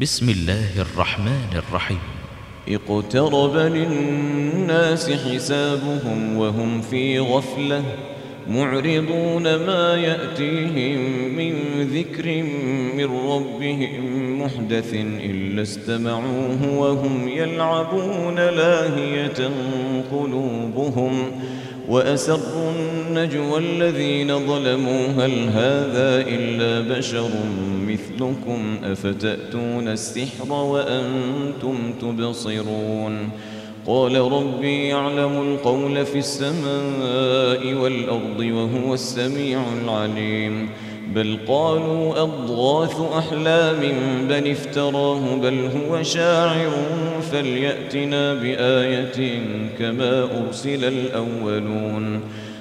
بسم الله الرحمن الرحيم. اقترب للناس حسابهم وهم في غفلة معرضون ما يأتيهم من ذكر من ربهم محدث إلا استمعوه وهم يلعبون لاهية قلوبهم. وأسروا النجوى الذين ظلموا هل هذا إلا بشر مثلكم أفتأتون السحر وأنتم تبصرون قال ربي يعلم القول في السماء والأرض وهو السميع العليم بل قالوا أضغاث أحلام بل افتراه بل هو شاعر فليأتنا بآية كما أرسل الأولون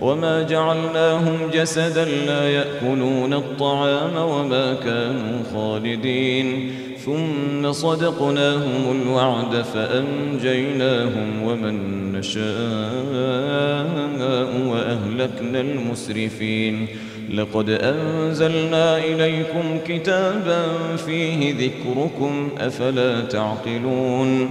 وما جعلناهم جسدا لا يأكلون الطعام وما كانوا خالدين. ثم صدقناهم الوعد فأنجيناهم ومن نشاء وأهلكنا المسرفين. لقد أنزلنا إليكم كتابا فيه ذكركم أفلا تعقلون.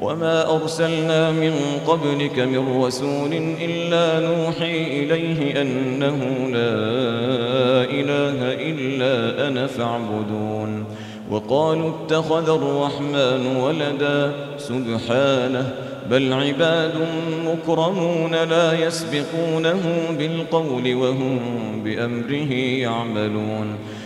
وما أرسلنا من قبلك من رسول إلا نوحي إليه أنه لا إله إلا أنا فاعبدون وقالوا اتخذ الرحمن ولدا سبحانه بل عباد مكرمون لا يسبقونه بالقول وهم بأمره يعملون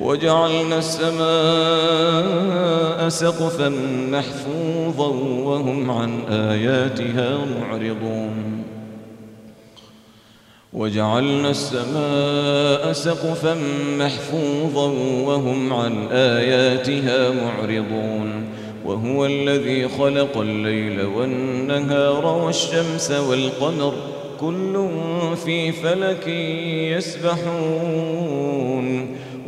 وجعلنا السماء سقفا محفوظا وهم عن آياتها معرضون. وجعلنا السماء سقفا محفوظا وهم عن آياتها معرضون. وهو الذي خلق الليل والنهار والشمس والقمر كل في فلك يسبحون.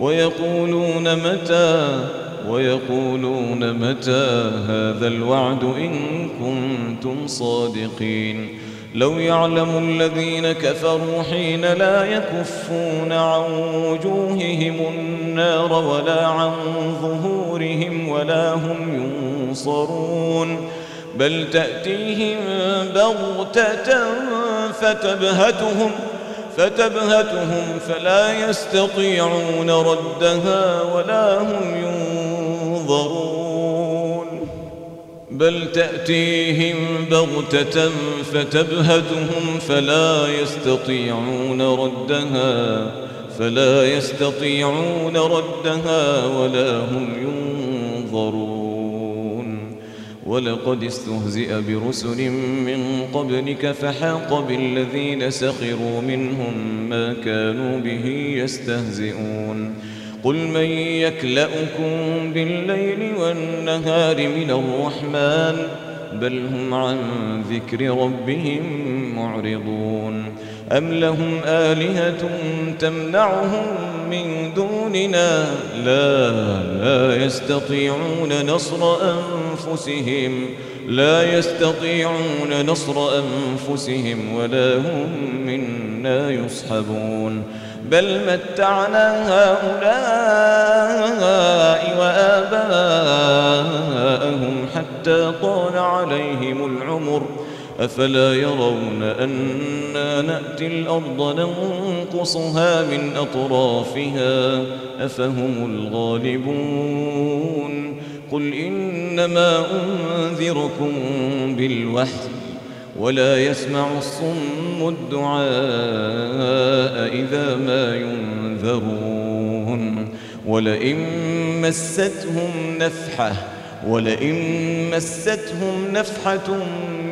ويقولون متى؟ ويقولون متى هذا الوعد إن كنتم صادقين؟ لو يعلم الذين كفروا حين لا يكفون عن وجوههم النار ولا عن ظهورهم ولا هم ينصرون بل تأتيهم بغتة فتبهتهم فتبهتهم فلا يستطيعون ردها ولا هم ينظرون. بل تأتيهم بغتة فتبهتهم فلا يستطيعون ردها فلا يستطيعون ردها ولا هم ينظرون. ولقد استهزئ برسل من قبلك فحاق بالذين سخروا منهم ما كانوا به يستهزئون. قل من يكلأكم بالليل والنهار من الرحمن؟ بل هم عن ذكر ربهم معرضون. أم لهم آلهة تمنعهم من دوننا لا لا يستطيعون نصر أنفسهم لا يستطيعون نصر أنفسهم ولا هم منا يصحبون. بل متعنا هؤلاء وآباءهم حتى طال عليهم العمر. أفلا يرون أنا نأتي الأرض ننقصها من أطرافها أفهم الغالبون قل إنما أنذركم بالوحي ولا يسمع الصم الدعاء إذا ما ينذرون ولئن مستهم نفحة ولئن مستهم نفحة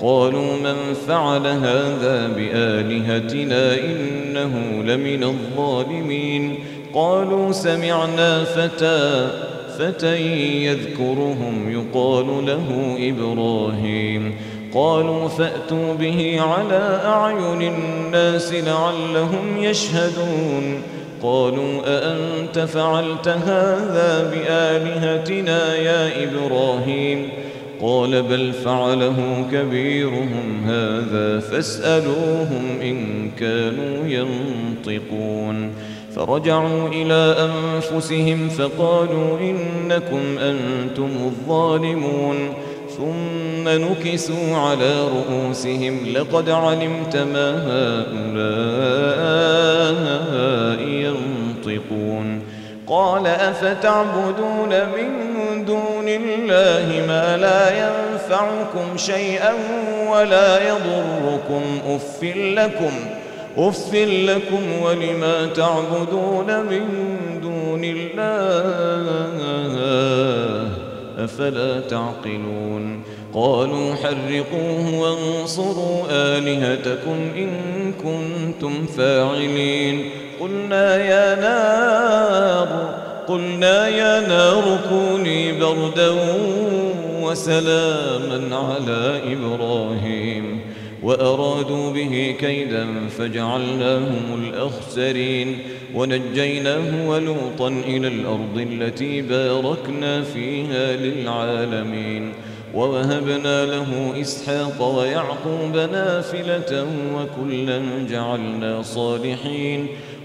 قالوا من فعل هذا بآلهتنا إنه لمن الظالمين؟ قالوا سمعنا فتى فتى يذكرهم يقال له إبراهيم. قالوا فأتوا به على أعين الناس لعلهم يشهدون. قالوا أأنت فعلت هذا بآلهتنا يا إبراهيم؟ قال بل فعله كبيرهم هذا فاسألوهم إن كانوا ينطقون. فرجعوا إلى أنفسهم فقالوا إنكم أنتم الظالمون. ثم نكسوا على رؤوسهم لقد علمت ما هؤلاء ينطقون. قال أفتعبدون من الله ما لا ينفعكم شيئا ولا يضركم. أف لكم أف لكم ولما تعبدون من دون الله أفلا تعقلون. قالوا حرقوه وانصروا آلهتكم إن كنتم فاعلين. قلنا يا نار قلنا يا نار كوني بردا وسلاما على إبراهيم وأرادوا به كيدا فجعلناهم الأخسرين ونجيناه ولوطا إلى الأرض التي باركنا فيها للعالمين ووهبنا له إسحاق ويعقوب نافلة وكلا جعلنا صالحين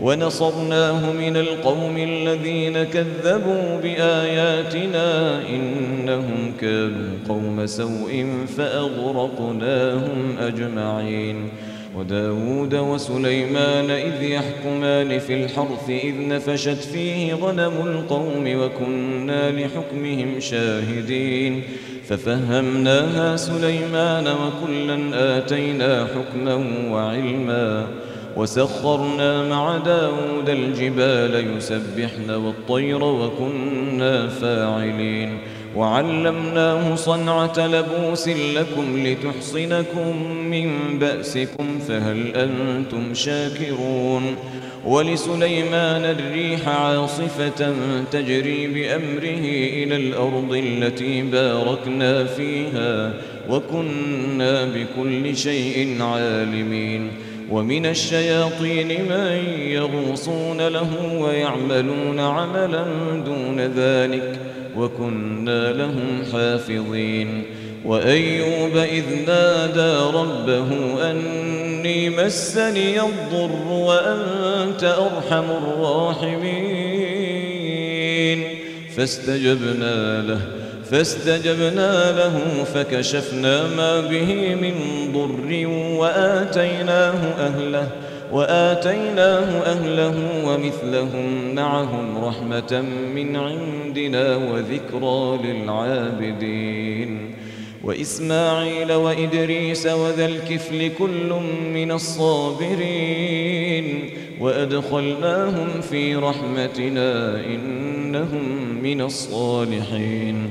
ونصرناه من القوم الذين كذبوا بآياتنا إنهم كانوا قوم سوء فأغرقناهم أجمعين وداود وسليمان إذ يحكمان في الحرث إذ نفشت فيه غنم القوم وكنا لحكمهم شاهدين ففهمناها سليمان وكلا آتينا حكما وعلما وسخرنا مع داود الجبال يسبحن والطير وكنا فاعلين. وعلمناه صنعة لبوس لكم لتحصنكم من بأسكم فهل أنتم شاكرون؟ ولسليمان الريح عاصفة تجري بأمره إلى الأرض التي باركنا فيها وكنا بكل شيء عالمين. ومن الشياطين من يغوصون له ويعملون عملا دون ذلك وكنا لهم حافظين. وأيوب إذ نادى ربه أني مسني الضر وأنت أرحم الراحمين. فاستجبنا له فاستجبنا له فكشفنا ما به من ضر وآتيناه أهله وآتيناه أهله ومثلهم معهم رحمة من عندنا وذكرى للعابدين وإسماعيل وإدريس وذا الكفل كل من الصابرين وأدخلناهم في رحمتنا إنهم من الصالحين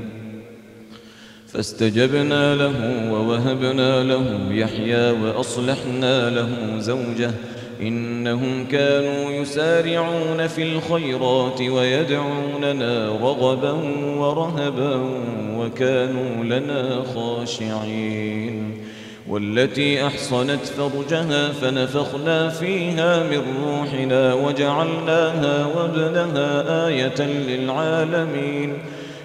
فاستجبنا له ووهبنا له يحيى وأصلحنا له زوجه إنهم كانوا يسارعون في الخيرات ويدعوننا رغبا ورهبا وكانوا لنا خاشعين والتي أحصنت فرجها فنفخنا فيها من روحنا وجعلناها وابنها آية للعالمين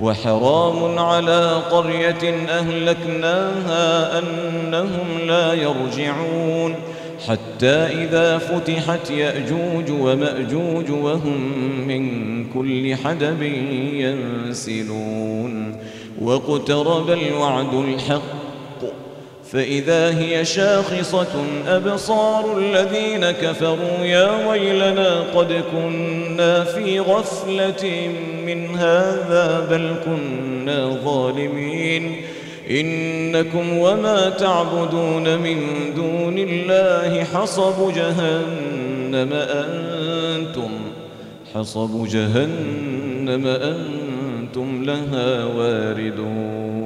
وحرام على قرية أهلكناها أنهم لا يرجعون حتى إذا فتحت يأجوج ومأجوج وهم من كل حدب ينسلون. واقترب الوعد الحق فإذا هي شاخصة أبصار الذين كفروا يا ويلنا قد كنا في غفلة من هذا بل كنا ظالمين. إنكم وما تعبدون من دون الله حصب جهنم أنتم حصب جهنم أنتم لها واردون.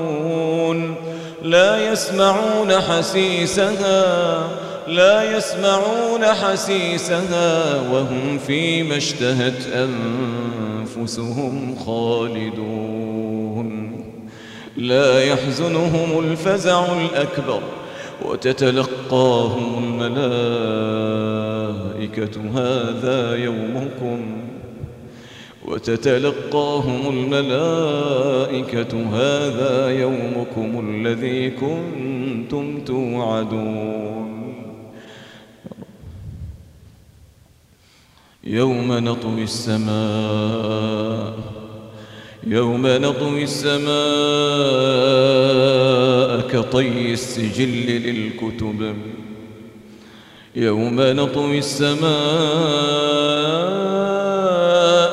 لا يسمعون حسيسها لا يسمعون حسيسها وهم فيما اشتهت أنفسهم خالدون. لا يحزنهم الفزع الأكبر وتتلقاهم الملائكة هذا يومكم. وتتلقاهم الملائكة هذا يومكم الذي كنتم توعدون. يوم نطوي السماء يوم نطوي السماء كطي السجل للكتب. يوم نطوي السماء